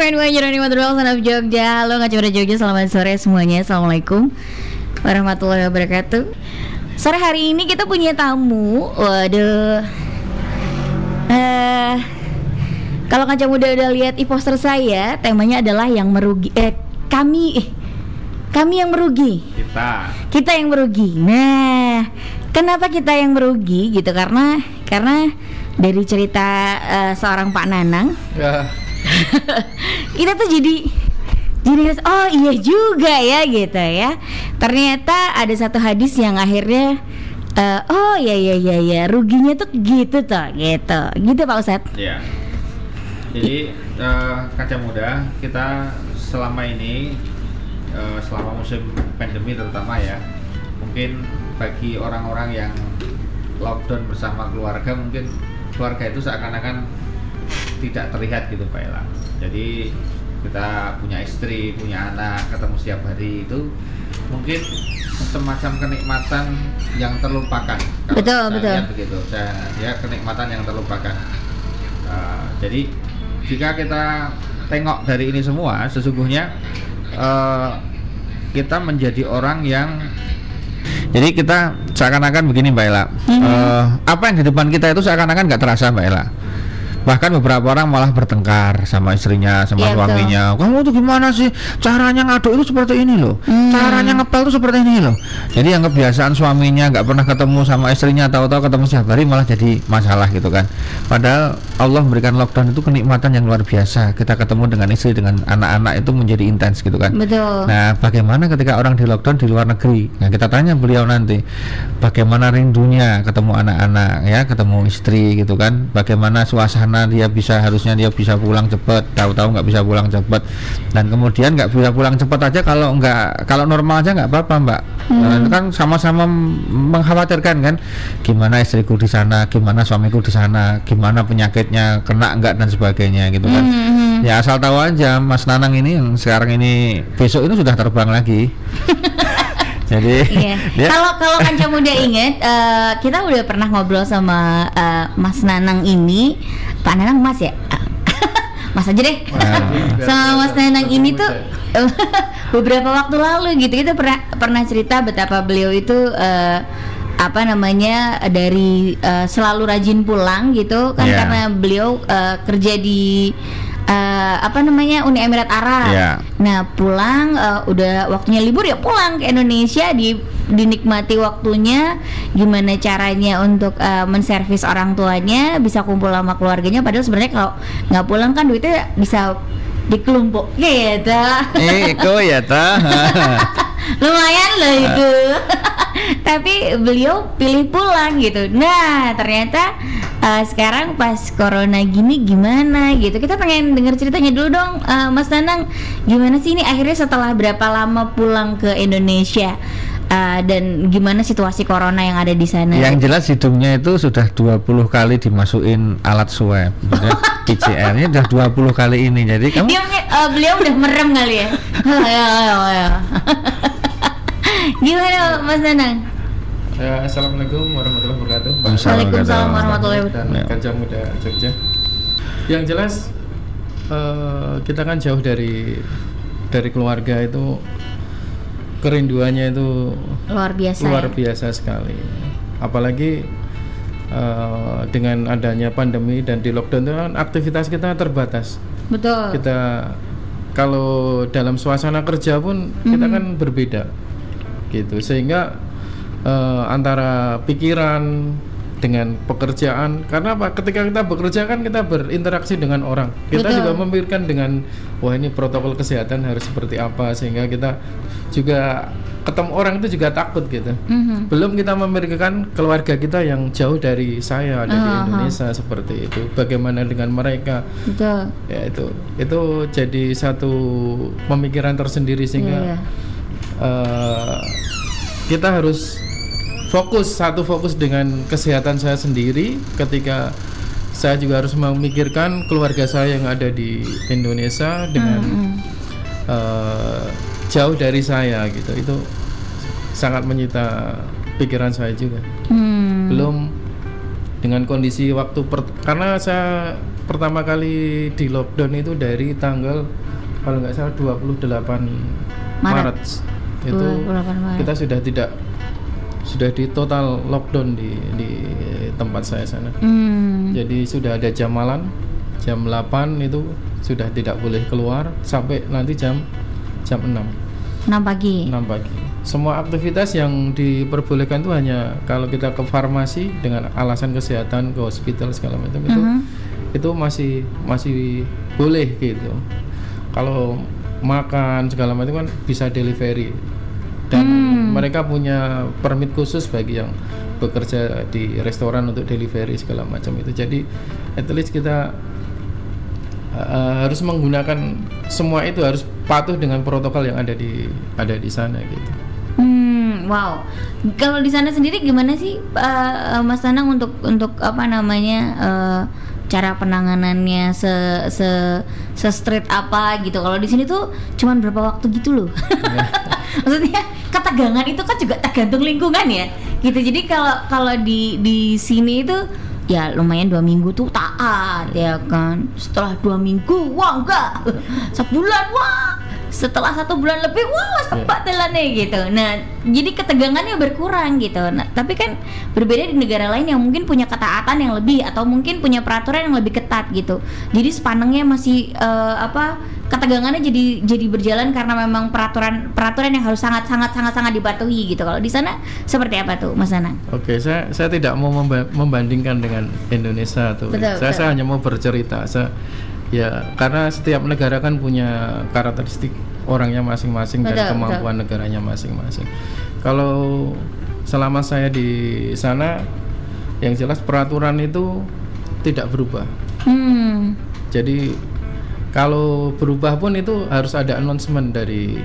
Main One Jerani Madrul Son of Jogja. Halo Pada Jogja Selamat sore semuanya. Assalamualaikum Warahmatullahi wabarakatuh. Sore hari ini kita punya tamu Waduh eh Kalau Kaca Muda udah lihat e-poster saya Temanya adalah yang merugi Eh kami eh, Kami yang merugi kita kita yang merugi. Nah, kenapa kita yang merugi gitu? Karena karena dari cerita eh, seorang Pak Nanang, ya kita tuh jadi jadi oh iya juga ya gitu ya. Ternyata ada satu hadis yang akhirnya eh, oh iya iya iya iya. Ruginya tuh gitu tuh gitu. Gitu Pak Ustadz. ya jadi eh, kaca muda kita selama ini eh, selama musim pandemi terutama ya mungkin bagi orang-orang yang lockdown bersama keluarga mungkin keluarga itu seakan-akan tidak terlihat gitu Pak Ela jadi kita punya istri punya anak ketemu setiap hari itu mungkin semacam kenikmatan yang terlupakan Kalau Betul, saya betul. lihat begitu saya ya kenikmatan yang terlupakan Uh, jadi jika kita tengok dari ini semua sesungguhnya uh, kita menjadi orang yang jadi kita seakan-akan begini Mbak Ella Mhm. Uh, apa yang di depan kita itu seakan-akan nggak terasa Mbak Ella bahkan beberapa orang malah bertengkar sama istrinya sama Iya, suaminya kamu tuh gimana sih caranya ngaduk itu seperti ini loh Hmm. caranya ngepel tuh seperti ini loh jadi yang kebiasaan suaminya nggak pernah ketemu sama istrinya tahu-tahu ketemu setiap hari malah jadi masalah gitu kan padahal Allah memberikan lockdown itu kenikmatan yang luar biasa kita ketemu dengan istri dengan anak-anak itu menjadi intens gitu kan Betul. Nah, bagaimana ketika orang di lockdown di luar negeri? Nah, kita tanya beliau nanti, bagaimana rindunya ketemu anak-anak, ya, ketemu istri gitu kan? Bagaimana suasana dia bisa harusnya dia bisa pulang cepat, tahu-tahu nggak bisa pulang cepat, dan kemudian nggak bisa pulang cepat aja kalau nggak kalau normal aja nggak apa-apa, Mbak. Nah, itu kan sama-sama mengkhawatirkan kan, gimana istriku di sana, gimana suamiku di sana, gimana penyakitnya kena nggak dan sebagainya gitu kan. Mhm. Ya asal tahu aja Mas Nanang ini yang sekarang ini besok ini sudah terbang lagi. Jadi Iya. dia Kalau kalau Kanca Muda inget, eh, kita udah pernah ngobrol sama eh, Mas Nanang ini, Pak Nanang Mas ya, Mas aja deh. Sama Mas Nanang ini tuh beberapa waktu lalu gitu kita pernah pernah cerita betapa beliau itu eh, apa namanya dari eh, selalu rajin pulang gitu kan Iya. karena beliau eh, kerja di eh, apa namanya Uni Emirat Arab. Iya. Nah pulang eh, udah waktunya libur ya pulang ke Indonesia di dinikmati waktunya gimana caranya untuk eh, menservis orang tuanya bisa kumpul sama keluarganya padahal sebenarnya kalau nggak pulang kan duitnya bisa dikelompok. Gitu eh kok ya ta. lumayan loh itu. Tapi beliau pilih pulang gitu. Nah ternyata eh, sekarang pas corona gini gimana gitu. Kita pengen denger ceritanya dulu dong eh, Mas Nanang. Gimana sih ini akhirnya setelah berapa lama pulang ke Indonesia Eh, dan gimana situasi corona yang ada di sana Yang jelas hidungnya itu sudah 20 kali dimasukin alat swab. PCR-nya sudah 20 kali ini. Jadi kamu Dia, eh, beliau udah merem kali ya Ayo, ayo, ayo. gimana Mas Nanang Ya, Assalamualaikum warahmatullahi wabarakatuh. Waalaikumsalam warahmatullahi dan Ya. Kaca Muda Jogja. Yang jelas eh, kita kan jauh dari dari keluarga itu kerinduannya itu luar biasa luar ya? biasa sekali. Apalagi eh, dengan adanya pandemi dan di lockdown itu kan aktivitas kita terbatas. betul Kita kalau dalam suasana kerja pun kita Mhm. kan berbeda gitu sehingga eh, antara pikiran dengan pekerjaan. Karena apa? Ketika kita bekerja kan kita berinteraksi dengan orang. Kita Betul. juga memikirkan dengan wah ini protokol kesehatan harus seperti apa? Sehingga kita juga ketemu orang itu juga takut gitu. Mhm. belum kita memikirkan keluarga kita yang jauh dari saya dari Aha. Indonesia seperti itu. Bagaimana dengan mereka? Betul. Ya itu. Itu jadi satu pemikiran tersendiri sehingga Iya, iya. eh, kita harus fokus satu fokus dengan kesehatan saya sendiri ketika saya juga harus memikirkan keluarga saya yang ada di Indonesia dengan Hmm, eh, jauh dari saya gitu itu sangat menyita pikiran saya juga Hmm. belum dengan kondisi waktu per- karena saya pertama kali di lockdown itu dari tanggal kalau nggak salah 28 Maret. Maret, itu 28 Maret. kita sudah tidak sudah di total lockdown di di tempat saya sana Hmm. jadi sudah ada jam malam jam 8 itu sudah tidak boleh keluar sampai nanti jam jam 6 6 pagi. 6 pagi. Semua aktivitas yang diperbolehkan itu hanya kalau kita ke farmasi dengan alasan kesehatan, ke hospital segala macam itu Mhm. itu masih masih boleh gitu. Kalau makan segala macam kan bisa delivery. Dan mereka punya permit khusus bagi yang bekerja di restoran untuk delivery segala macam itu. Jadi at least kita uh, harus menggunakan semua itu harus patuh dengan protokol yang ada di ada di sana gitu. Hmm, wow. Kalau di sana sendiri gimana sih, uh, Mas Tanang untuk untuk apa namanya uh, cara penanganannya se se se strict apa gitu? Kalau di sini tuh cuman berapa waktu gitu loh. Maksudnya ketegangan itu kan juga tergantung lingkungan ya, gitu. Jadi kalau kalau di di sini itu ya lumayan dua minggu tuh taat ya kan. Setelah dua minggu, wah enggak, sebulan wah. Setelah satu bulan lebih wah sempat telannya gitu. Nah jadi ketegangannya berkurang gitu. Nah tapi kan berbeda di negara lain yang mungkin punya ketaatan yang lebih atau mungkin punya peraturan yang lebih ketat gitu. Jadi sepanengnya masih eh, apa ketegangannya jadi jadi berjalan karena memang peraturan peraturan yang harus sangat sangat sangat sangat dipatuhi gitu kalau di sana seperti apa tuh Mas Anang Oke, saya saya tidak mau memba- membandingkan dengan Indonesia tuh. Betul, saya betul. saya hanya mau bercerita. Saya ya karena setiap negara kan punya karakteristik orangnya masing-masing Betul, dan kemampuan negaranya masing-masing. Kalau selama saya di sana yang jelas peraturan itu tidak berubah. hmm Jadi kalau berubah pun itu harus ada announcement dari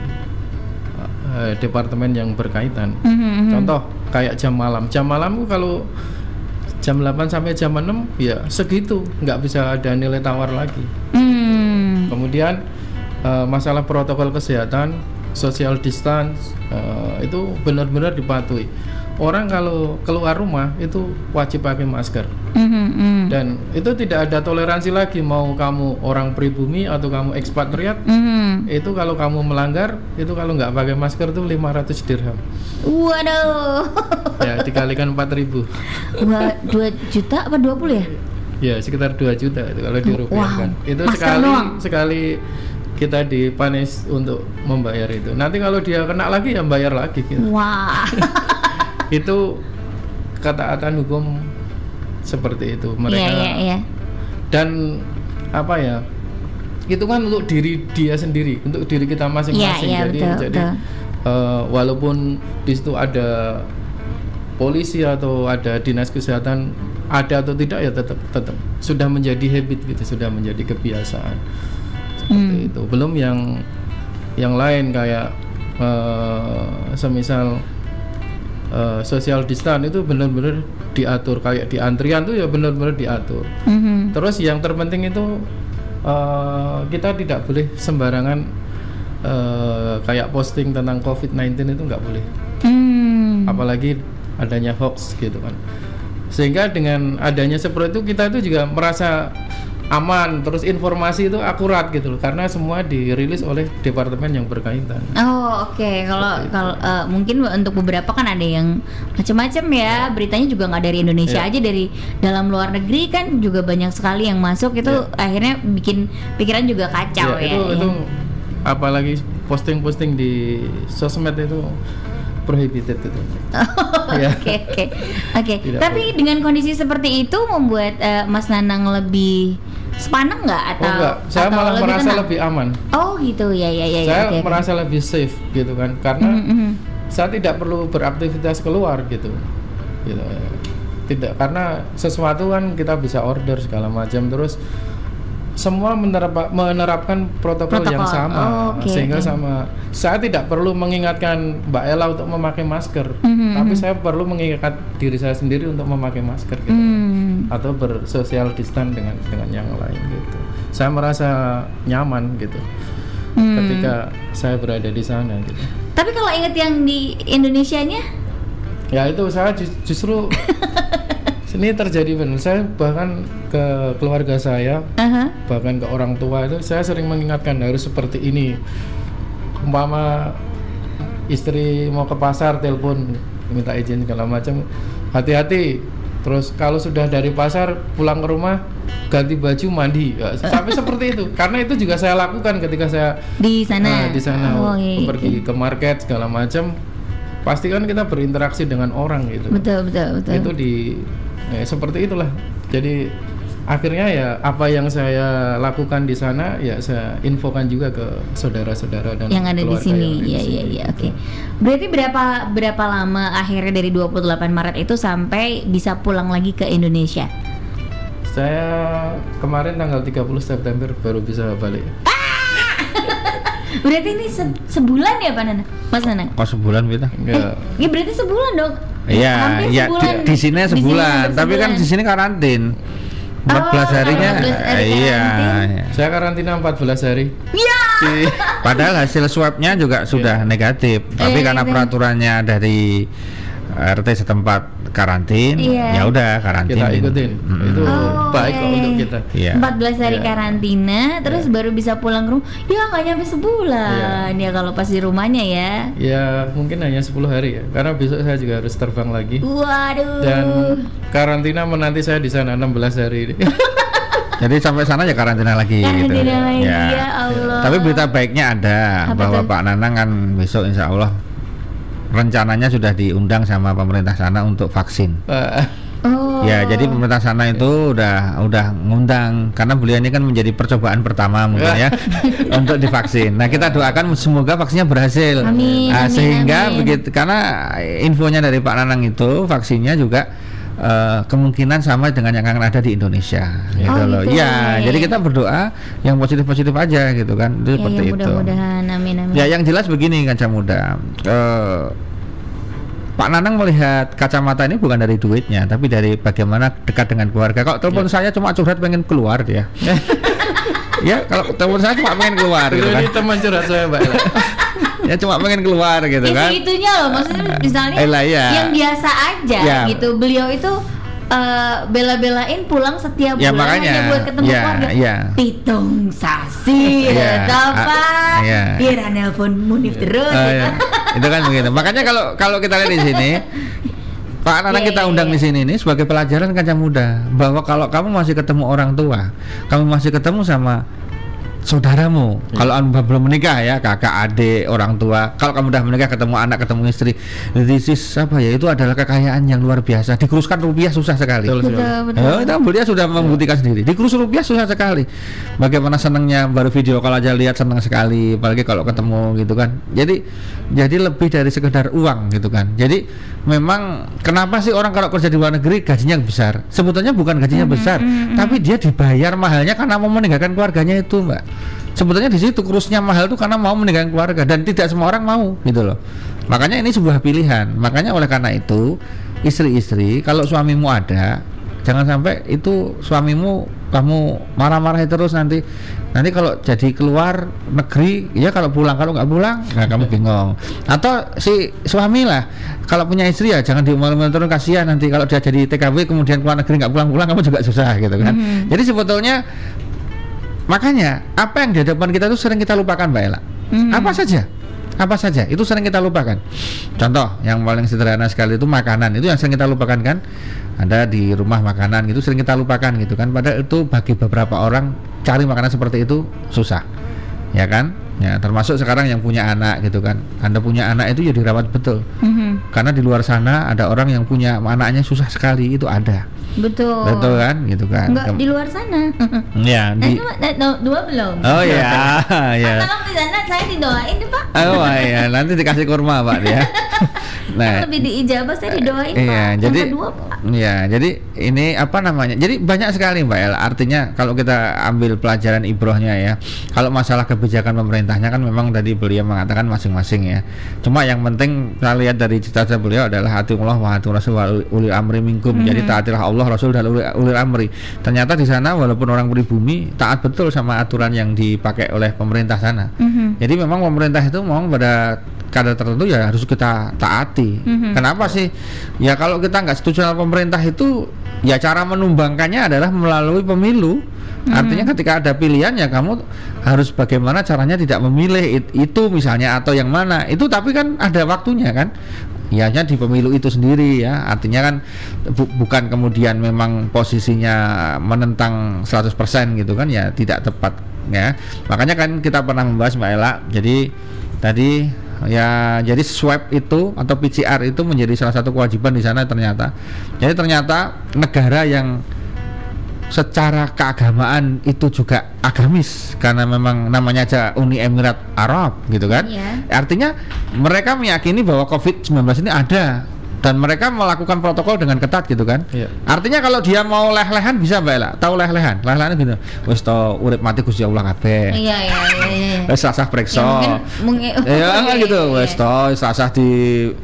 eh, departemen yang berkaitan. Mhm, mhm. Contoh kayak jam malam. Jam malam kalau jam 8 sampai jam 6 ya segitu, nggak bisa ada nilai tawar lagi. hmm Kemudian eh, masalah protokol kesehatan, social distance eh, itu benar-benar dipatuhi. Orang kalau keluar rumah itu wajib pakai masker Mhm, mhm. dan itu tidak ada toleransi lagi mau kamu orang pribumi atau kamu ekspatriat Mhm. itu kalau kamu melanggar itu kalau nggak pakai masker tuh 500 dirham waduh ya dikalikan 4000 Wah, 2 juta apa 20 ya? ya sekitar 2 juta itu kalau dirupiahkan Wow, itu masker sekali doang? sekali kita dipanis untuk membayar itu nanti kalau dia kena lagi ya bayar lagi gitu. Wah. itu ketaatan hukum seperti itu mereka Iya, iya, iya. dan apa ya itu kan untuk diri dia sendiri untuk diri kita masing-masing Iya, iya, jadi betul, jadi betul. eh, walaupun di situ ada polisi atau ada dinas kesehatan ada atau tidak ya tetap tetap sudah menjadi habit gitu sudah menjadi kebiasaan seperti Hmm. itu belum yang yang lain kayak eh, semisal eh, social distance itu benar-benar diatur kayak di antrian tuh ya benar-benar diatur Mhm. Terus yang terpenting itu eh, kita tidak boleh sembarangan eh, kayak posting tentang COVID-19 itu nggak boleh. Hmm. Apalagi adanya hoax gitu kan. Sehingga dengan adanya seperti itu kita itu juga merasa aman, terus informasi itu akurat gitu loh, karena semua dirilis oleh departemen yang berkaitan. Oh oke kalau kalau eh, mungkin untuk beberapa kan ada yang macam-macam ya beritanya juga nggak dari Indonesia Iya. aja dari dalam luar negeri kan juga banyak sekali yang masuk itu akhirnya bikin pikiran juga kacau ya. Ya, itu ya. itu apalagi posting-posting di sosmed itu prohibited itu. Ya. Oke oke oke. Tapi dengan kondisi seperti itu membuat eh, Mas Nanang lebih sepaneng nggak Oh atau enggak, saya atau malah merasa tenang? lebih aman. Oh gitu ya ya ya. ya, saya oke. merasa lebih safe gitu kan karena Mhm, mhm. saya tidak perlu beraktivitas keluar gitu gitu tidak karena sesuatu kan kita bisa order segala macam terus semua menerap, menerapkan protokol, yang Protokol. sama Oh, oke, sehingga oke. sama saya tidak perlu mengingatkan Mbak Ella untuk memakai masker Mhm, tapi saya perlu mengingatkan diri saya sendiri untuk memakai masker gitu. Hmm. atau bersosial distance dengan dengan yang lain gitu. Saya merasa nyaman gitu Hmm. ketika saya berada di sana gitu. Tapi kalau inget yang di Indonesianya, Ya itu saya ju- justru ini terjadi benar. Saya bahkan ke keluarga saya aha, bahkan ke orang tua itu saya sering mengingatkan harus seperti ini. Umpama istri mau ke pasar telepon minta izin segala macam. Hati-hati. Terus kalau sudah dari pasar pulang ke rumah ganti baju mandi. Ya, sampai seperti itu. Karena itu juga saya lakukan ketika saya di sana. nah, di sana. Oh, iya, iya. pergi ke market segala macam. Pasti kan kita berinteraksi dengan orang gitu. Betul, betul, betul. itu di ya, seperti itulah jadi akhirnya ya apa yang saya lakukan di sana ya saya infokan juga ke saudara-saudara dan yang ada di keluarga sini. yang ada di Iya, sini, iya, iya. gitu. Oke. Berarti berapa berapa lama akhirnya dari 28 Maret itu sampai bisa pulang lagi ke Indonesia? saya kemarin tanggal 30 September baru bisa balik Berarti ini se- sebulan ya, Pak Nana? Mas Nana? Kok sebulan kita? ya Ya berarti sebulan dong. Eh, Iya, iya di, di sini sebulan, tapi kan di sini karantin. 14 Oh, harinya. 14 hari iya. iya. saya karantina 14 hari Ya. Di- Padahal hasil swabnya juga sudah negatif, tapi Iya, karena iya. peraturannya dari RT setempat karantin, Iya. ya udah karantin. kita ikutin Mm-mm. itu Oh, baik iya, kok iya. untuk kita Iya. 14 hari Iya. karantina terus baru bisa pulang ke rumah. Ya nggak nyampe sebulan ya kalau pas di rumahnya ya. ya mungkin hanya 10 hari ya karena besok saya juga harus terbang lagi Waduh. dan karantina menanti saya di sana 16 hari ini Jadi sampai sana ya karantina lagi. gitu. Karantina lagi, ya Allah. Tapi berita baiknya ada Apa bahwa tuh? Pak Nanang kan besok Insya Allah rencananya sudah diundang sama pemerintah sana untuk vaksin. Wah, Oh. Ya, jadi pemerintah sana itu udah udah ngundang karena beliau ini kan menjadi percobaan pertama mungkin ya untuk divaksin. Nah, kita doakan semoga vaksinnya berhasil. Amin, Nah, amin, sehingga amin. begitu karena infonya dari Pak Nanang itu vaksinnya juga eh, kemungkinan sama dengan yang akan ada di Indonesia gitu Oh, loh. gitu. Ya, Ya, jadi ya. kita berdoa yang positif-positif aja gitu kan. Itu Ya, seperti ya itu. mudah-mudahan amin amin. Ya yang jelas begini kaca muda. Eh, Pak Nanang melihat kacamata ini bukan dari duitnya, tapi dari bagaimana dekat dengan keluarga. Kalau telepon saya cuma curhat pengen keluar dia. ya kalau telepon saya cuma pengen keluar gitu kan. ini teman curhat saya mbak. Ya cuma pengen keluar gitu Ya kan. segitunya loh maksudnya misalnya Eh, lah, iya. yang biasa aja Ya. gitu. Beliau itu eh, bela-belain pulang setiap Ya, bulan makanya. hanya buat ketemu Ya, keluarga. ya. Pitung sasi, Ya, apa? ah, ya. Ira nelpon Munif terus. Gitu. ya. Itu kan begitu. Makanya kalau kalau kita lihat di sini Pak Nanang Iya, kita iya, undang iya. di sini ini sebagai pelajaran kaca muda bahwa kalau kamu masih ketemu orang tua, kamu masih ketemu sama saudaramu. Kalau anda belum menikah ya, kakak, adik, orang tua. Kalau kamu udah menikah, ketemu anak, ketemu istri, this is apa ya? Itu adalah kekayaan yang luar biasa. Dikuruskan rupiah susah sekali. Betul. Betul, betul. Ya, itu beliau sudah membuktikan sendiri. Di kursus rupiah susah sekali. Bagaimana senangnya baru video kalau aja lihat senang sekali, apalagi kalau ketemu gitu kan. Jadi jadi lebih dari sekedar uang gitu kan. Jadi memang kenapa sih orang kalau kerja di luar negeri gajinya besar? Sebetulnya bukan gajinya besar, tapi dia dibayar mahalnya karena mau meninggalkan keluarganya itu, Mbak. Sebetulnya di situ kurusnya mahal tuh karena mau meninggalkan keluarga dan tidak semua orang mau gitu loh. Makanya ini sebuah pilihan. Makanya oleh karena itu istri-istri kalau suamimu ada jangan sampai itu suamimu kamu marah-marahi terus nanti nanti kalau jadi keluar negeri ya kalau pulang kalau nggak pulang nah kamu bingung atau si suami lah kalau punya istri ya jangan diumur-umur terus kasihan nanti kalau dia jadi TKW kemudian keluar negeri nggak pulang-pulang kamu juga susah gitu kan Mhm. jadi sebetulnya makanya apa yang di hadapan kita itu sering kita lupakan mbak Ella. Mhm. apa saja. Apa saja. Itu sering kita lupakan. Contoh yang paling sederhana sekali itu makanan. Itu yang sering kita lupakan kan? Ada di rumah makanan itu sering kita lupakan gitu kan? Padahal itu bagi beberapa orang cari makanan seperti itu susah. Ya kan? Ya termasuk sekarang yang punya anak gitu kan? Anda punya anak itu ya dirawat betul. Mhm. Karena di luar sana ada orang yang punya anaknya susah sekali itu ada Betul. betul kan gitu kan Enggak di luar sana. ya di nah, no- dua belum. oh ya ya Tolong di sana saya didoain deh, Pak. Oh iya, nanti dikasih kurma pak dia. Nah, lebih diijabah saya didoain Iya, Pak. jadi kedua Pak. Iya, jadi ini apa namanya? Jadi banyak sekali Mbak El. Artinya kalau kita ambil pelajaran ibrohnya ya, kalau masalah kebijakan pemerintahnya kan memang tadi beliau mengatakan masing-masing ya. Cuma yang penting kita lihat dari cita-cita beliau adalah hati Allah wa hati Rasul wa uli amri minkum. Jadi taatilah Allah, Rasul dan uli, uli amri. Ternyata di sana walaupun orang pribumi taat betul sama aturan yang dipakai oleh pemerintah sana. Mhm. Jadi memang pemerintah itu memang pada kadar tertentu ya harus kita taati. Mhm. Kenapa sih? Ya kalau kita nggak setuju sama pemerintah itu, ya cara menumbangkannya adalah melalui pemilu. Artinya ketika ada pilihan ya kamu harus bagaimana caranya tidak memilih it- itu misalnya atau yang mana. Itu tapi kan ada waktunya kan. Ya hanya di pemilu itu sendiri ya. Artinya kan bu- bukan kemudian memang posisinya menentang 100% gitu kan ya tidak tepat ya. Makanya kan kita pernah membahas Mbak Ella. Jadi tadi ya jadi swab itu atau PCR itu menjadi salah satu kewajiban di sana ternyata. Jadi ternyata negara yang secara keagamaan itu juga agamis karena memang namanya aja Uni Emirat Arab gitu kan. Iya. Artinya mereka meyakini bahwa COVID-19 ini ada dan mereka melakukan protokol dengan ketat gitu kan. Iya. Artinya kalau dia mau leh-lehan bisa Mbak Ella. Tahu leh-lehan? Leh-lehan gitu. Wis to urip mati Gusti Allah kabeh. Iya iya iya. iya. Wis sah-sah Ya, preksa. mungkin mungkin Ya gitu, iya, wes iya. to sah-sah di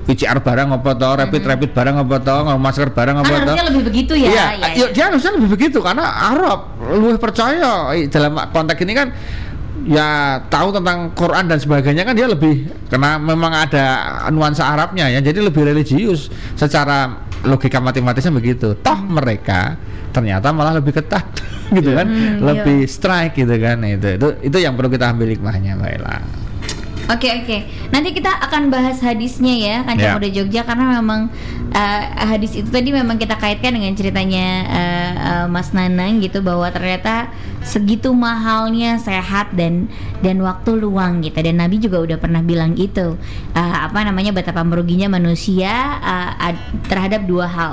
PCR barang apa to, rapid rapid barang apa to, ngomong masker barang apa Kan to. harusnya lebih begitu ya. Iya, ya, ya, dia harusnya lebih begitu karena Arab lebih percaya dalam konteks ini kan ya tahu tentang Quran dan sebagainya kan dia lebih karena memang ada nuansa Arabnya ya jadi lebih religius. Secara logika matematisnya begitu. Toh mereka ternyata malah lebih ketat gitu kan? Hmm, lebih strike gitu kan itu. Itu itu yang perlu kita ambil hikmahnya Mbak Ella Oke oke. Nanti kita akan bahas hadisnya ya, Kanca Ya. Muda Jogja karena memang eh, hadis itu tadi memang kita kaitkan dengan ceritanya eh, eh, Mas Nanang gitu bahwa ternyata segitu mahalnya sehat dan dan waktu luang gitu dan Nabi juga udah pernah bilang gitu Eh, apa namanya betapa meruginya manusia ad- terhadap dua hal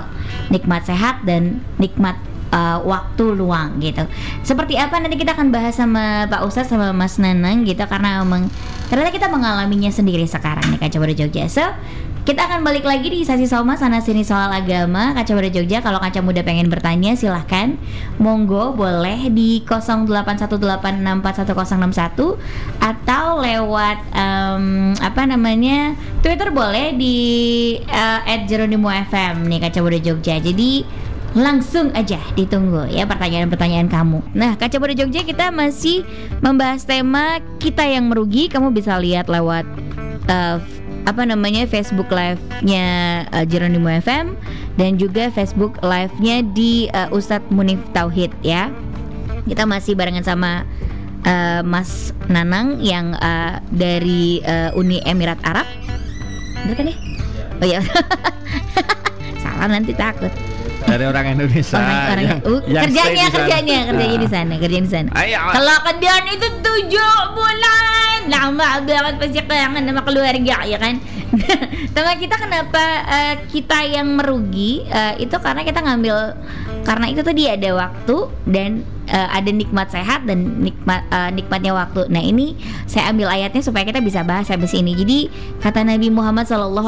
nikmat sehat dan nikmat uh, waktu luang gitu. Seperti apa nanti kita akan bahas sama Pak Ustadz sama Mas Nanang gitu karena emang ternyata kita mengalaminya sendiri sekarang nih Kaca Muda Jogja. So kita akan balik lagi di sesi Soma sana sini soal agama Kaca Muda Jogja. Kalau Kaca Muda pengen bertanya silahkan monggo boleh di 0818641061 atau lewat em, apa namanya Twitter boleh di uh, @jeronimo_fm nih Kaca Muda Jogja. Jadi langsung aja ditunggu ya pertanyaan-pertanyaan kamu. Nah, Kaca Muda Jogja kita masih membahas tema kita yang merugi. Kamu bisa lihat lewat uh, apa namanya Facebook Live-nya uh, Jeronimo FM dan juga Facebook Live-nya di uh, Ustadz Munif Tauhid ya. Kita masih barengan sama uh, Mas Nanang yang uh, dari uh, Uni Emirat Arab. Bener kan ya? Oh iya. Salah nanti takut dari orang Indonesia orang-orang yang, uh, yang stay kerjanya di sana. kerjanya kerjanya di Ah. sana kerjanya di sana. Kalau kerjaan itu tujuh bulan. Lama banget pasti kangen sama keluarga ya kan? Sama kita kenapa eh, kita yang merugi eh, itu karena kita ngambil karena itu tadi ada waktu dan eh, ada nikmat sehat dan nikmat eh, nikmatnya waktu. Nah ini saya ambil ayatnya supaya kita bisa bahas habis ini. Jadi kata Nabi Muhammad SAW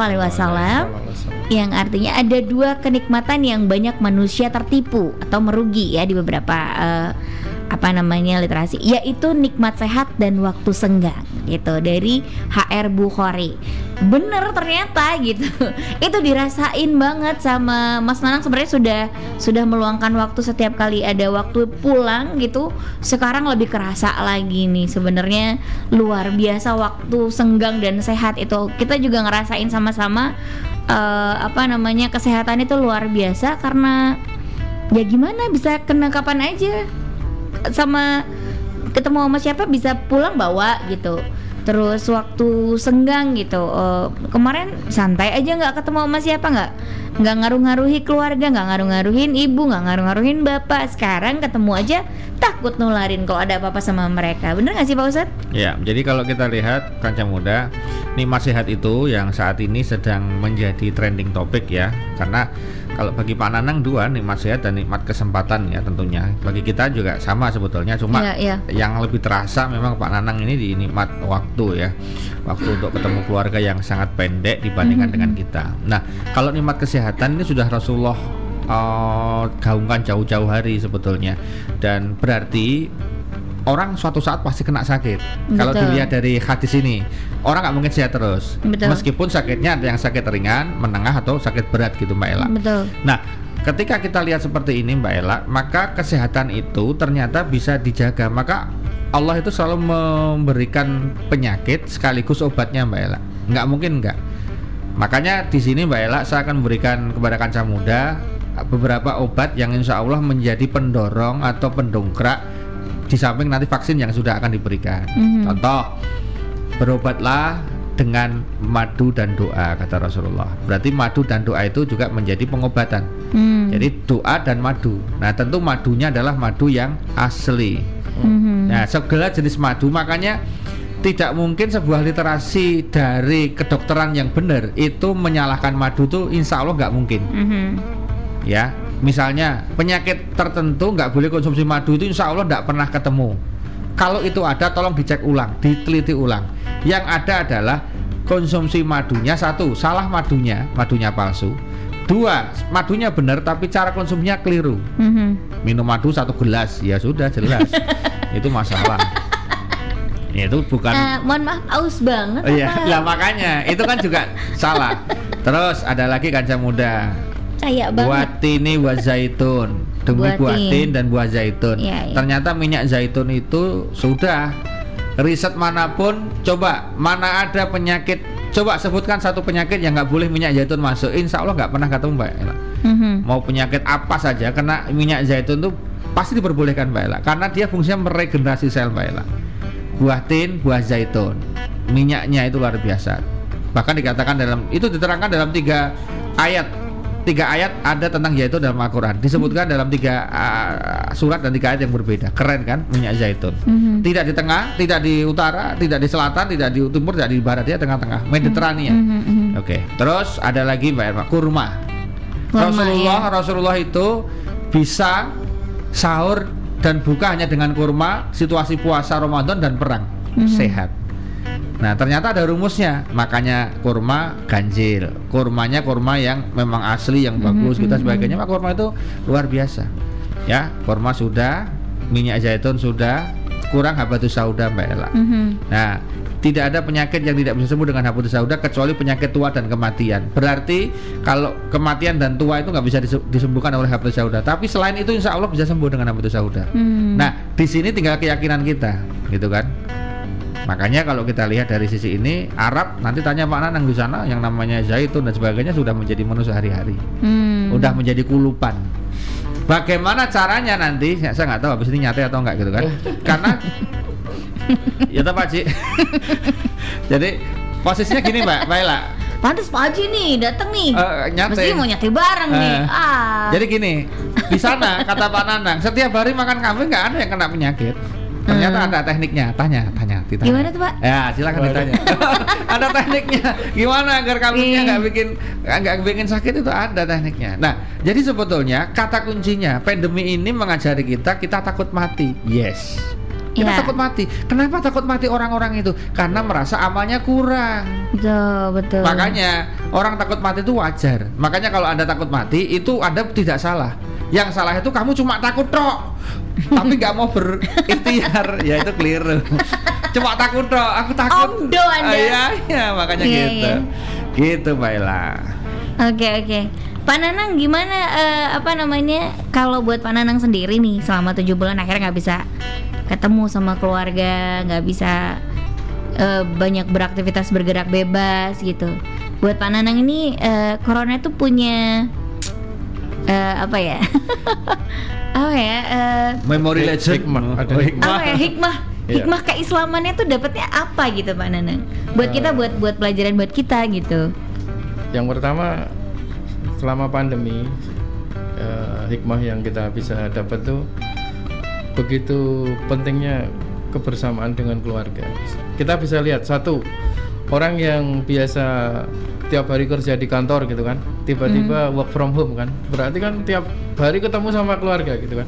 yang artinya ada dua kenikmatan yang banyak manusia tertipu atau merugi ya di beberapa eh, apa namanya literasi yaitu nikmat sehat dan waktu senggang gitu dari HR Bukhari. Bener ternyata gitu. Itu dirasain banget sama Mas Nanang. Sebenarnya sudah sudah meluangkan waktu setiap kali ada waktu pulang gitu. Sekarang lebih kerasa lagi nih sebenarnya luar biasa waktu senggang dan sehat itu. Kita juga ngerasain sama-sama eh, apa namanya kesehatan itu luar biasa karena ya gimana bisa kena kapan aja sama ketemu sama siapa bisa pulang bawa gitu. Terus waktu senggang gitu eh, kemarin santai aja nggak ketemu sama siapa nggak nggak ngaruh-ngaruhi keluarga nggak ngaruh-ngaruhin ibu nggak ngaruh-ngaruhin bapak. Sekarang ketemu aja takut nularin kalau ada apa-apa sama mereka. Bener nggak sih pak Ustadz? Ya, jadi kalau kita lihat kancah muda, nikmat sehat itu yang saat ini sedang menjadi trending topik ya, karena Kalau bagi Pak Nanang dua nikmat sehat dan nikmat kesempatan ya tentunya. Bagi kita juga sama sebetulnya cuma Iya, iya. yang lebih terasa memang Pak Nanang ini di nikmat waktu ya. Waktu untuk ketemu keluarga yang sangat pendek dibandingkan Mhm. dengan kita. Nah, kalau nikmat kesehatan ini sudah Rasulullah eh, gaungkan jauh-jauh hari sebetulnya dan berarti orang suatu saat pasti kena sakit. Kalau Betul. dilihat dari hadis ini, orang nggak mungkin sehat terus. Betul. Meskipun sakitnya ada yang sakit ringan, menengah atau sakit berat gitu Mbak Ella. Betul. Nah, ketika kita lihat seperti ini Mbak Ella, maka kesehatan itu ternyata bisa dijaga. Maka Allah itu selalu memberikan penyakit sekaligus obatnya Mbak Ella. Nggak mungkin nggak. Makanya di sini Mbak Ella saya akan memberikan kepada kanca muda beberapa obat yang insya Allah menjadi pendorong atau pendongkrak di samping nanti vaksin yang sudah akan diberikan. Mhm. Contoh, berobatlah dengan madu dan doa kata Rasulullah. Berarti madu dan doa itu juga menjadi pengobatan. Hmm. Jadi doa dan madu. Nah, tentu madunya adalah madu yang asli. Mhm. Nah, segala jenis madu makanya tidak mungkin sebuah literasi dari kedokteran yang benar itu menyalahkan madu itu insya Allah nggak mungkin Mhm. ya misalnya penyakit tertentu nggak boleh konsumsi madu itu insya Allah nggak pernah ketemu kalau itu ada tolong dicek ulang diteliti ulang yang ada adalah konsumsi madunya satu salah madunya madunya palsu dua madunya benar tapi cara konsumsinya keliru Mhm. minum madu satu gelas ya sudah jelas itu masalah itu bukan Eh, mohon maaf aus banget. Oh iya, lah makanya itu kan juga salah. Terus ada lagi kaca muda. Kayak banget. Buatini buah zaitun. Demi Buatin. buatin dan buah zaitun. Iya, iya. Ternyata minyak zaitun itu sudah. Riset mana pun coba mana ada penyakit. Coba sebutkan satu penyakit yang nggak boleh minyak zaitun masuk. Insya Allah nggak pernah ketemu mbak Ella. Mhm. mau penyakit apa saja kena minyak zaitun tuh pasti diperbolehkan mbak Ella. Karena dia fungsinya meregenerasi sel mbak Ella. Buah tin buah zaitun. Minyaknya itu luar biasa. Bahkan dikatakan dalam itu diterangkan dalam tiga ayat tiga ayat ada tentang zaitun dalam Al-Quran disebutkan dalam tiga uh, surat dan tiga ayat yang berbeda keren kan minyak zaitun Mhm. tidak di tengah tidak di utara tidak di selatan tidak di timur tidak di barat dia tengah-tengah Mediterania Mhm, mhm. Oke, terus ada lagi Mbak Irma, kurma. Kurma, Rasulullah, ya. Rasulullah itu bisa sahur dan buka hanya dengan kurma, situasi puasa Ramadan dan perang, Mhm. sehat. Nah, ternyata ada rumusnya, makanya kurma ganjil. Kurmanya kurma yang memang asli, yang bagus, Mhm, kita mhm, sebagainya. Maka kurma itu luar biasa. Ya, kurma sudah, minyak zaitun sudah, kurang habatus sauda Mbak Ella. Mhm. Nah, tidak ada penyakit yang tidak bisa sembuh dengan habatus sauda kecuali penyakit tua dan kematian. Berarti kalau kematian dan tua itu nggak bisa dise- disembuhkan oleh habatus sauda. Tapi selain itu insya Allah bisa sembuh dengan habatus sauda. Hmm. Nah, di sini tinggal keyakinan kita, gitu kan? Makanya kalau kita lihat dari sisi ini, Arab nanti tanya Pak Nanang di sana yang namanya zaitun dan sebagainya sudah menjadi menu sehari-hari, Hmm. udah menjadi kulupan. Bagaimana caranya nanti? Ya, saya nggak tahu habis ini nyate atau enggak gitu kan? Karena ya toh, Pak Ci. Jadi posisinya gini Mbak, Mbak Ella. Pantes Pak Haji nih datang nih. Eh, nyate. Mesti mau nyate bareng nih. Eh, Ah. Jadi gini, di sana kata Pak Nanang, setiap hari makan kambing nggak ada yang kena penyakit. Ternyata Hmm. ada tekniknya. Tanya, tanya, ditanya. Gimana tuh, Pak? Ya, silakan ditanya. ada tekniknya. Gimana agar kambingnya Iya. nggak bikin nggak bikin sakit itu ada tekniknya. Nah, jadi sebetulnya kata kuncinya pandemi ini mengajari kita kita takut mati. Yes. Kita Iya. takut mati. Kenapa takut mati orang-orang itu? Karena merasa amalnya kurang. Betul, betul. Makanya orang takut mati itu wajar. Makanya kalau anda takut mati itu anda tidak salah. Yang salah itu kamu cuma takut tok, tapi nggak mau berikhtiar. ya itu keliru. Cuma takut tok, aku takut. Omdo Anda. Ah, iya, makanya Iya, gitu. iya. Gitu, Mbak Ella. Oke oke. Pak Nanang gimana eh, apa namanya kalau buat Pak Nanang sendiri nih selama tujuh bulan akhirnya nggak bisa ketemu sama keluarga, nggak bisa eh, banyak beraktivitas bergerak bebas gitu. Buat Pak Nanang ini eh, corona itu punya eh, apa ya? apa ya? eh, Memory legend. hikmah, ada Oh, hikmah. apa ya hikmah Iya. hikmah keislamannya tuh dapatnya apa gitu Pak Nanang? Buat kita buat buat pelajaran buat kita gitu. Yang pertama selama pandemi eh, hikmah yang kita bisa dapat tuh begitu pentingnya kebersamaan dengan keluarga. Kita bisa lihat satu orang yang biasa tiap hari kerja di kantor gitu kan tiba-tiba work from home kan berarti kan tiap hari ketemu sama keluarga gitu kan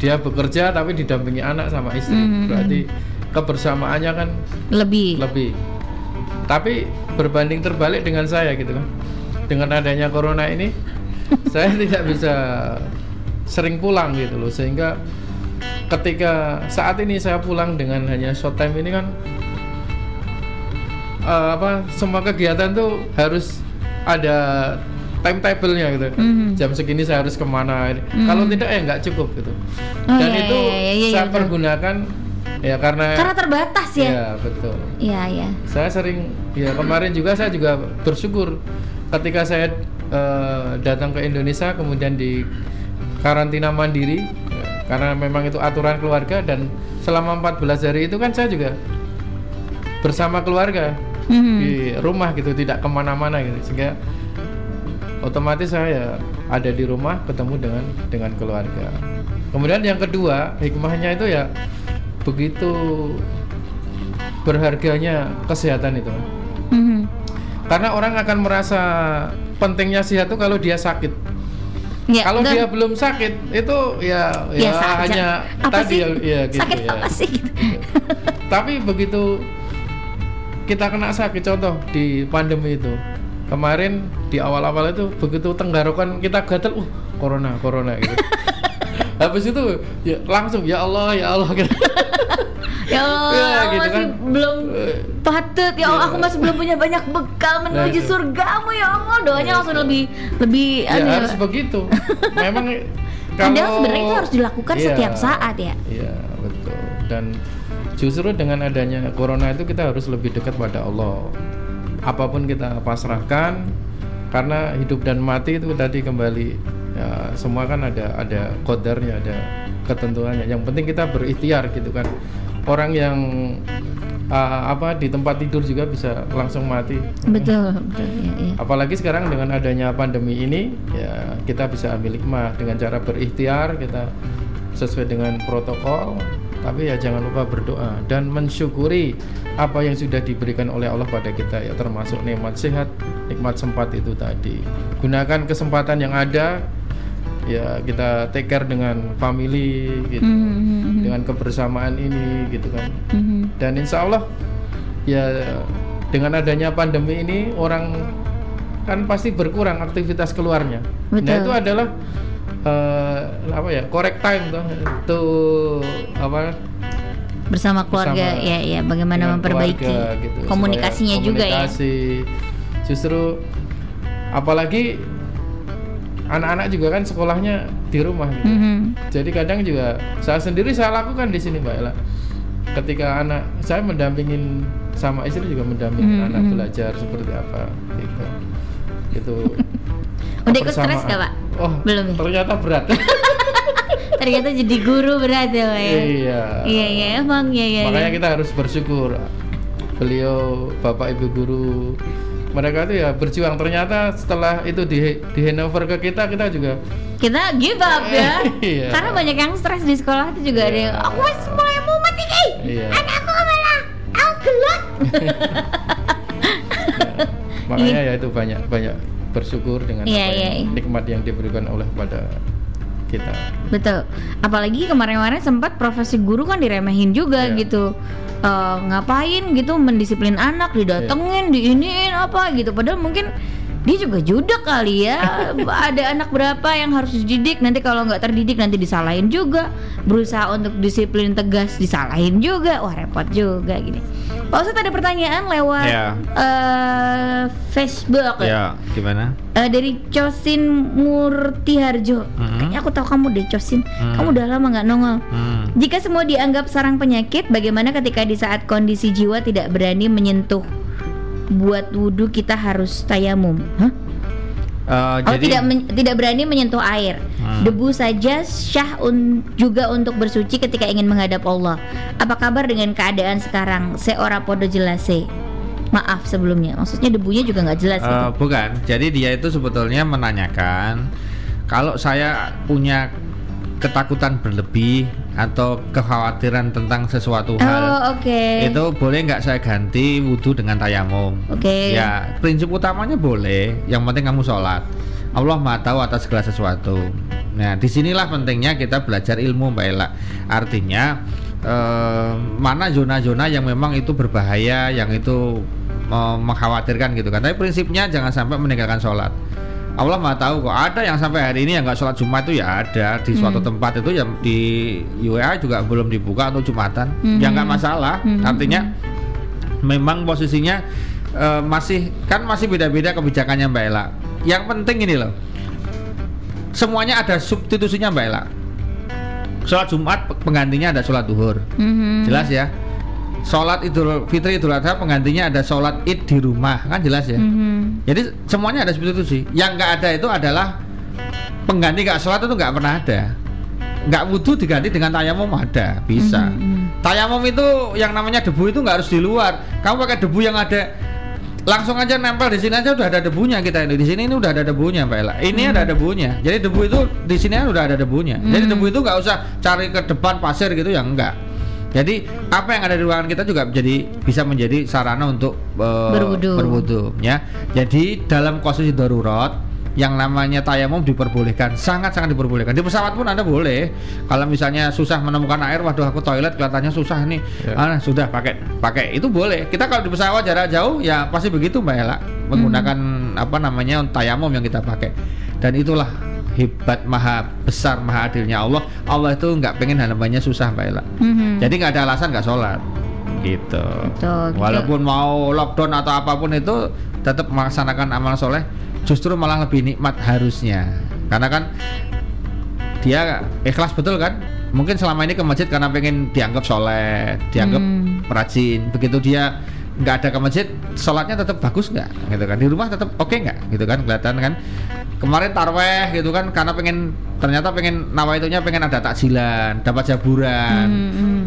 dia bekerja tapi didampingi anak sama istri Mhm. berarti kebersamaannya kan Lebih. lebih tapi berbanding terbalik dengan saya gitu kan dengan adanya corona ini saya tidak bisa sering pulang gitu loh sehingga ketika saat ini saya pulang dengan hanya short time ini kan eh, apa semua kegiatan tuh harus ada timetable-nya gitu Mhm. jam segini saya harus ke mana ini kalau tidak ya nggak cukup gitu Oh, dan iya, itu iya, iya, iya, saya betul. pergunakan ya karena Karena terbatas ya. Iya, betul Iya, iya. saya sering ya kemarin juga saya juga bersyukur ketika saya eh, datang ke Indonesia kemudian di karantina mandiri ya, karena memang itu aturan keluarga dan selama 14 hari itu kan saya juga bersama keluarga Mhm. di rumah gitu tidak ke mana-mana gitu sehingga otomatis saya ada di rumah ketemu dengan dengan keluarga kemudian yang kedua hikmahnya itu ya begitu berharganya kesehatan itu Mhm. Karena orang akan merasa pentingnya sehat itu kalau dia sakit Ya, kalau betul. dia belum sakit itu ya ya aja. hanya apa tadi sih? ya, ya gitu Sakit ya. apa sih? gitu? tapi begitu kita kena sakit contoh di pandemi itu kemarin di awal-awal itu begitu tenggorokan kita gatel uh corona corona gitu habis itu ya langsung ya Allah ya Allah gitu. ya Allah, patut ya Allah, Iya. aku masih belum punya banyak bekal menuju Nah, surgamu ya Allah. Doanya Nah, langsung itu. lebih lebih ya anu ya, harus begitu memang Padahal kalau sebenarnya itu harus dilakukan Iya, setiap saat ya. Iya betul dan justru dengan adanya corona itu kita harus lebih dekat pada Allah apa pun kita pasrahkan karena hidup dan mati itu tadi kembali ya, semua kan ada ada kodarnya ada ketentuannya yang penting kita berikhtiar gitu kan orang yang ah, apa di tempat tidur juga bisa langsung mati Betul, betul. Ya, ya. Apalagi sekarang dengan adanya pandemi ini, ya kita bisa ambil hikmah dengan cara berikhtiar, kita sesuai dengan protokol, tapi ya jangan lupa berdoa dan mensyukuri apa yang sudah diberikan oleh Allah pada kita ya termasuk nikmat sehat, nikmat sempat itu tadi. Gunakan kesempatan yang ada, ya kita take care dengan family gitu, Mhm, dengan kebersamaan ini gitu kan mhm. dan insya Allah ya dengan adanya pandemi ini orang kan pasti berkurang aktivitas keluarnya. Nah Betul. itu adalah eh, apa ya correct time tuh tuh apa Bersama keluarga Bersama ya ya bagaimana memperbaiki keluarga gitu, komunikasinya juga ya. Justru apalagi anak-anak juga kan sekolahnya di rumah gitu. Mhm. Jadi kadang juga saya sendiri saya lakukan di sini Mbak Ella. Ketika anak saya mendampingin sama istri juga mendampingin Mhm, anak mhm. belajar seperti apa gitu. Itu Udah ikut stres gak Pak? Oh, Belum ya? Ternyata berat. Ternyata jadi guru berat ya Pak ya. iya. Iya iya emang ya ya. Makanya ya. kita harus bersyukur. Beliau Bapak Ibu guru mereka itu ya berjuang ternyata setelah itu di di handover ke kita kita juga Kita give up ya. Iya. Karena banyak yang stres di sekolah itu juga ada yang Iya. aku mulai mau mati eh. Iya. Anakku ke mana? Aku gelap. makanya ya itu banyak banyak bersyukur dengan Iya, apa iya, yang iya. nikmat yang diberikan oleh pada kita Betul. Apalagi kemarin-kemarin sempat profesi guru kan diremehin juga Iya. gitu. Eh, ngapain gitu mendisiplin anak, didatengin, diiniin apa gitu. Padahal mungkin dia juga judak kali ya. Ada anak berapa yang harus dididik, nanti kalau nggak terdidik nanti disalahin juga. Berusaha untuk disiplin tegas disalahin juga. Wah repot juga gini. Pak Ustadz ada pertanyaan lewat Iya. eh, Facebook Ya, gimana? Eh, dari Cosin Murtiharjo. Mhm. Kayaknya aku tahu kamu deh Cosin. Hmm. Kamu udah lama nggak nongol. Hmm. Jika semua dianggap sarang penyakit, bagaimana ketika di saat kondisi jiwa tidak berani menyentuh buat wudhu kita harus tayamum? Hah? Eh, Oh jadi tidak men- tidak berani menyentuh air. Hmm. Debu saja syah un- juga untuk bersuci ketika ingin menghadap Allah. Apa kabar dengan keadaan sekarang? Seora podo jelase. Maaf sebelumnya. Maksudnya debunya juga nggak jelas Eh, gitu. bukan. Jadi dia itu sebetulnya menanyakan kalau saya punya ketakutan berlebih atau kekhawatiran tentang sesuatu hal. Oh, oke. itu boleh nggak saya ganti wudhu dengan tayamum? Oke. ya prinsip utamanya boleh. Yang penting kamu sholat. Allah maha tahu atas segala sesuatu. Nah di sinilah pentingnya kita belajar ilmu mbak Ella. Artinya eh, mana zona-zona yang memang itu berbahaya yang itu eh, mengkhawatirkan gitu kan. Tapi prinsipnya jangan sampai meninggalkan sholat Allah maha tahu kok ada yang sampai hari ini yang nggak sholat Jumat itu ya ada di suatu Hmm. tempat itu yang di UA juga belum dibuka untuk Jumatan ya Hmm. nggak masalah Hmm. artinya memang posisinya eh, masih kan masih beda-beda kebijakannya Mbak Ella. Yang penting ini loh, semuanya ada substitusinya Mbak Ella. Sholat Jumat penggantinya ada sholat duhur, Mhm. jelas ya. Sholat Idul Fitri Idul Adha penggantinya ada sholat id di rumah, kan jelas ya. Mhm. Jadi semuanya ada substitusi. Yang nggak ada itu adalah pengganti nggak sholat itu nggak pernah ada. Nggak wudhu diganti dengan tayamum ada, bisa. Mhm, mhm. Tayamum itu yang namanya debu itu nggak harus di luar. Kamu pakai debu yang ada langsung aja nempel di sini aja udah ada debunya kita ini. Di sini ini udah ada debunya, Mbak Ella. Ini ada debunya. Jadi debu itu di sini udah ada debunya. Jadi Hmm. debu itu nggak usah cari ke depan pasir gitu ya enggak. Jadi apa yang ada di ruangan kita juga jadi bisa menjadi sarana untuk eh, Berwudu. berwudu, ya. Jadi dalam posisi darurat yang namanya tayamum diperbolehkan, sangat-sangat diperbolehkan. Di pesawat pun Anda boleh. Kalau misalnya susah menemukan air, waduh aku toilet kelihatannya susah nih. Ya. Ah, sudah pakai pakai itu boleh. Kita kalau di pesawat jarak jauh ya pasti begitu Mbak Ella menggunakan apa namanya tayamum yang kita pakai. Dan itulah hebat maha besar maha adilnya Allah. Allah itu nggak pengen hambanya susah Mbak Ella. Mhm. Jadi nggak ada alasan nggak sholat gitu. Betul, gitu. Walaupun mau lockdown atau apa pun itu tetap melaksanakan amal soleh justru malah lebih nikmat harusnya. Karena kan dia ikhlas betul kan? Mungkin selama ini ke masjid karena pengen dianggap soleh, dianggap Hmm. perajin. Begitu dia nggak ada ke masjid, sholatnya tetap bagus nggak? Gitu kan? Di rumah tetap oke nggak? Gitu kan? Kelihatan kan? Kemarin tarweh gitu kan? Karena pengen ternyata pengen nawaitunya pengen ada takjilan, dapat jaburan. Mhm.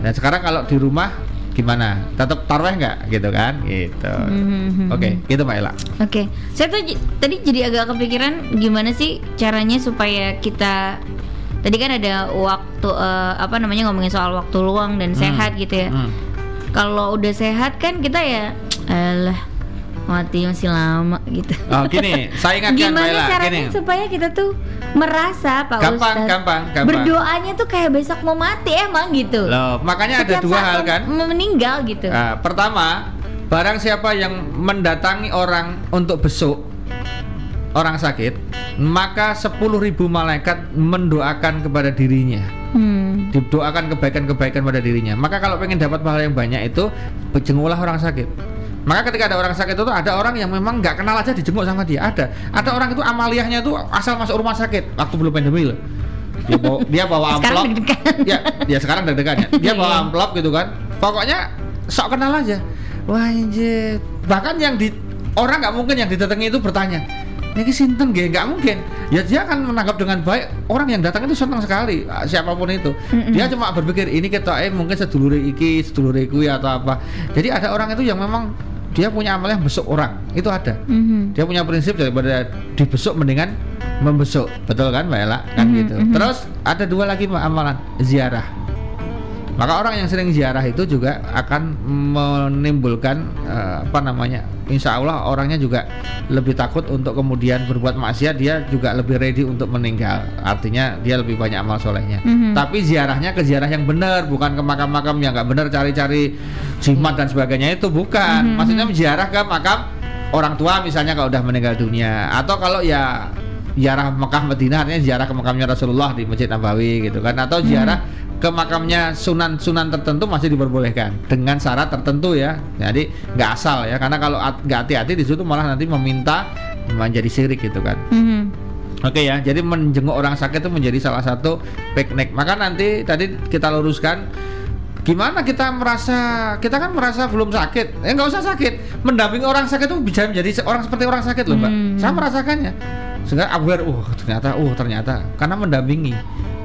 Dan sekarang kalau di rumah gimana? Tetap tarweh nggak gitu kan? Gitu. Mhm. Oke, gitu Mbak Ella. Oke, saya tuh tadi jadi agak kepikiran gimana sih caranya supaya kita tadi kan ada waktu eh, apa namanya ngomongin soal waktu luang dan Hmm. sehat gitu ya. Hmm. Kalau udah sehat kan kita ya, alah mati masih lama gitu. Oh, gini, saya ingatkan Gimana Ella, caranya gini. supaya kita tuh merasa Pak Gampang, Ustadz gampang, gampang. berdoanya tuh kayak besok mau mati emang gitu. Loh, makanya ada Setiap dua saat hal kan? meninggal gitu. Nah, pertama, barang siapa yang mendatangi orang untuk besuk orang sakit, maka 10.000 malaikat mendoakan kepada dirinya. Hmm. Didoakan kebaikan-kebaikan pada dirinya. Maka kalau pengen dapat pahala yang banyak itu jengulah orang sakit. Maka ketika ada orang sakit itu ada orang yang memang nggak kenal aja dijenguk sama dia. Ada. Ada orang itu amaliyahnya itu asal masuk rumah sakit waktu belum pandemi loh. Dia bawa, dia bawa amplop. Ya, dia sekarang deg-degan ya. Dia bawa Iya. amplop gitu kan. Pokoknya sok kenal aja. Wah anjir. Bahkan yang di orang nggak mungkin yang didatangi itu bertanya, ini sinten gak? Nggak mungkin. Ya dia akan menangkap dengan baik. Orang yang datang itu senang sekali, ah, siapa pun itu. Mm-mm. Dia cuma berpikir ini kita eh mungkin sedulur iki, sedulur iku ya atau apa. Jadi ada orang itu yang memang dia punya amal yang besuk orang. Itu ada. Mhm. Dia punya prinsip daripada dibesuk mendingan membesuk. Betul kan Mbak Ella? Kan Mhm, gitu. mhm. Terus ada dua lagi Mbak, amalan ziarah. Maka orang yang sering ziarah itu juga akan menimbulkan eh, apa namanya? Insya Allah orangnya juga lebih takut untuk kemudian berbuat maksiat. Dia juga lebih ready untuk meninggal. Artinya dia lebih banyak amal solehnya. Mhm. Tapi ziarahnya ke ziarah yang benar, bukan ke makam-makam yang nggak benar cari-cari jimat dan sebagainya itu bukan. Mhm. Maksudnya ziarah ke makam orang tua misalnya kalau udah meninggal dunia atau kalau ya ziarah Mekah Madinah artinya ziarah ke makamnya Rasulullah di Masjid Nabawi gitu kan atau ziarah ke makamnya sunan-sunan tertentu masih diperbolehkan dengan syarat tertentu ya jadi nggak asal ya karena kalau nggak hati-hati di situ malah nanti meminta menjadi syirik gitu kan Mhm. Oke ya, jadi menjenguk orang sakit itu menjadi salah satu piknik. Maka nanti tadi kita luruskan gimana kita merasa kita kan merasa belum sakit, eh nggak usah sakit. Mendampingi orang sakit itu bisa menjadi orang seperti orang sakit loh, mbak. Hmm. Saya merasakannya. Sehingga aware, uh ternyata, uh ternyata karena mendampingi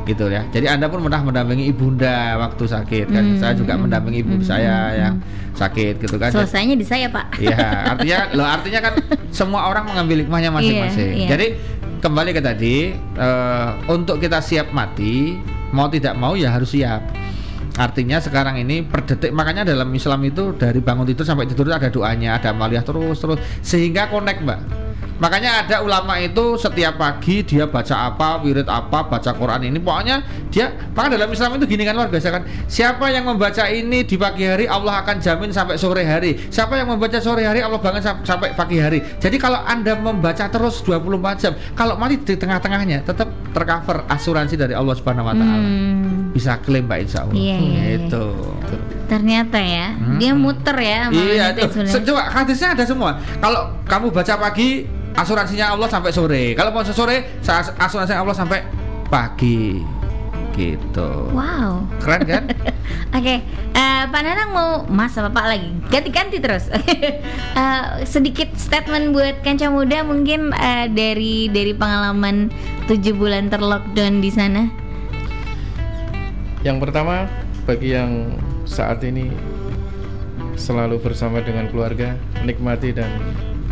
gitu ya. Jadi anda pun pernah mendampingi ibunda waktu sakit kan. Hmm. Saya juga mendampingi ibu Hmm. saya yang sakit gitu kan. Selesainya di saya Pak. Iya, artinya loh artinya kan semua orang mengambil hikmahnya masing-masing. Iya, iya. Jadi kembali ke tadi eh, untuk kita siap mati, mau tidak mau ya harus siap artinya sekarang ini per detik makanya dalam Islam itu dari bangun tidur sampai tidur itu ada doanya ada amaliyah terus terus. Sehingga connect mbak makanya ada ulama itu setiap pagi dia baca apa wirid apa baca Quran ini. Pokoknya dia maka dalam Islam itu gini kan luar biasa kan? Siapa yang membaca ini di pagi hari Allah akan jamin sampai sore hari. Siapa yang membaca sore hari Allah bangun sam- sampai pagi hari. Jadi kalau anda membaca terus 24 jam kalau mati di tengah-tengahnya tetap tercover asuransi dari Allah Subhanahu Wa Taala. Hmm, bisa klaim mbak Insya Allah. Iya, iya, iya. itu ternyata ya, Hmm. dia muter ya. sama iya sebenarnya. Se- coba hadisnya ada semua kalau kamu baca pagi asuransinya Allah sampai sore kalau mau sore asuransinya Allah sampai pagi gitu Wow. keren kan Oke, eh, Pak Nanang mau Mas apa Pak lagi? Ganti-ganti terus. Eh, sedikit statement buat kanca muda mungkin eh, dari dari pengalaman tujuh bulan terlockdown di sana. Yang pertama bagi yang saat ini selalu bersama dengan keluarga, nikmati dan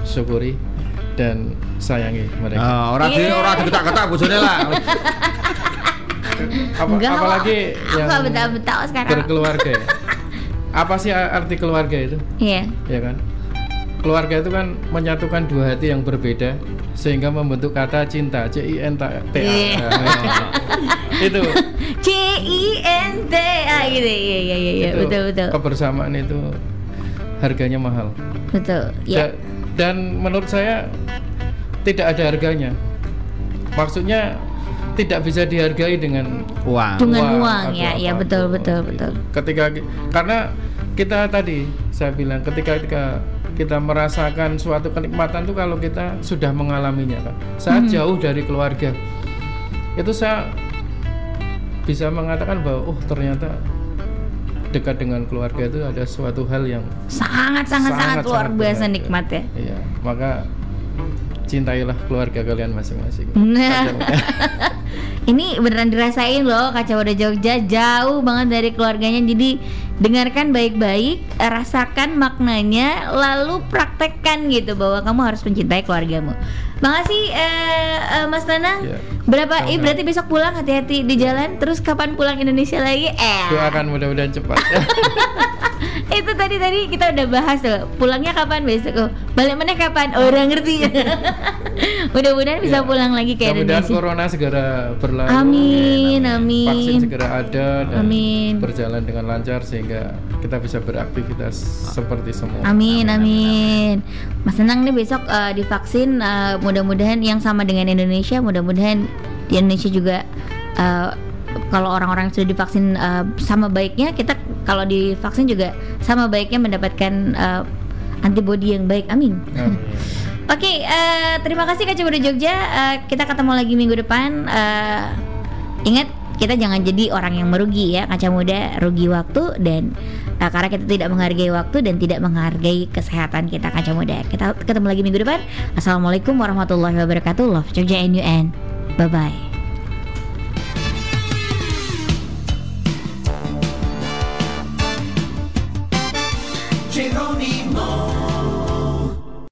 syukuri dan sayangi mereka. Ah, orang di Iya. orang diketak-ketak bojone lah Apa, Enggak, apalagi kok. yang apa betul-betul sekarang. berkeluarga ya. Apa sih arti keluarga itu? Iya. Ya kan? Keluarga itu kan menyatukan dua hati yang berbeda sehingga membentuk kata cinta C I N T A. Iya. Itu C I N T A gitu. Iya iya iya iya itu betul betul. kebersamaan itu harganya mahal. Betul. Ya. Da- dan menurut saya tidak ada harganya. Maksudnya tidak bisa dihargai dengan uang Dengan uang uang ya, ya betul betul betul. Ketika karena kita tadi saya bilang ketika ketika kita merasakan suatu kenikmatan tuh kalau kita sudah mengalaminya kan. Saat Mhm. jauh dari keluarga itu saya bisa mengatakan bahwa oh ternyata dekat dengan keluarga itu ada suatu hal yang Sangat sangat sangat Sangat, luar biasa berharga. nikmat ya. Iya, maka cintailah keluarga kalian masing-masing. Nah. Ini beneran dirasain loh Kaca Wadah Jogja. Jauh banget dari keluarganya. Jadi dengarkan baik-baik, rasakan maknanya Lalu praktekkan gitu bahwa kamu harus mencintai keluargamu. Makasih eh, eh, Mas Nanang. Iya. Berapa, eh berarti besok pulang hati-hati di jalan. Terus kapan pulang Indonesia lagi? Eh. Doakan mudah-mudahan cepat. itu tadi tadi kita udah bahas tuh pulangnya kapan besok oh, balik mana kapan orang ngerti mudah-mudahan bisa Ya. pulang lagi ke Mudah-mudahan Indonesia corona segera berlalu. Amin, Vaksin amin. segera ada dan Amin. berjalan dengan lancar sehingga kita bisa beraktivitas seperti semua. Amin, amin. Mas senang nih besok eh, divaksin. eh, mudah-mudahan yang sama dengan Indonesia. Mudah-mudahan di Indonesia juga eh, kalau orang-orang sudah divaksin eh, sama baiknya, kita kalau divaksin juga sama baiknya mendapatkan eh, antibody yang baik. Amin. Amin. Oke, eh, terima kasih Kak Ciburu Jogja. Eh, kita ketemu lagi minggu depan. Eh, ingat kita jangan jadi orang yang merugi ya, kaca muda rugi waktu dan eh, karena kita tidak menghargai waktu dan tidak menghargai kesehatan kita kaca muda. Kita ketemu lagi minggu depan. Assalamualaikum warahmatullahi wabarakatuh. Love Jogja NUN. Bye bye.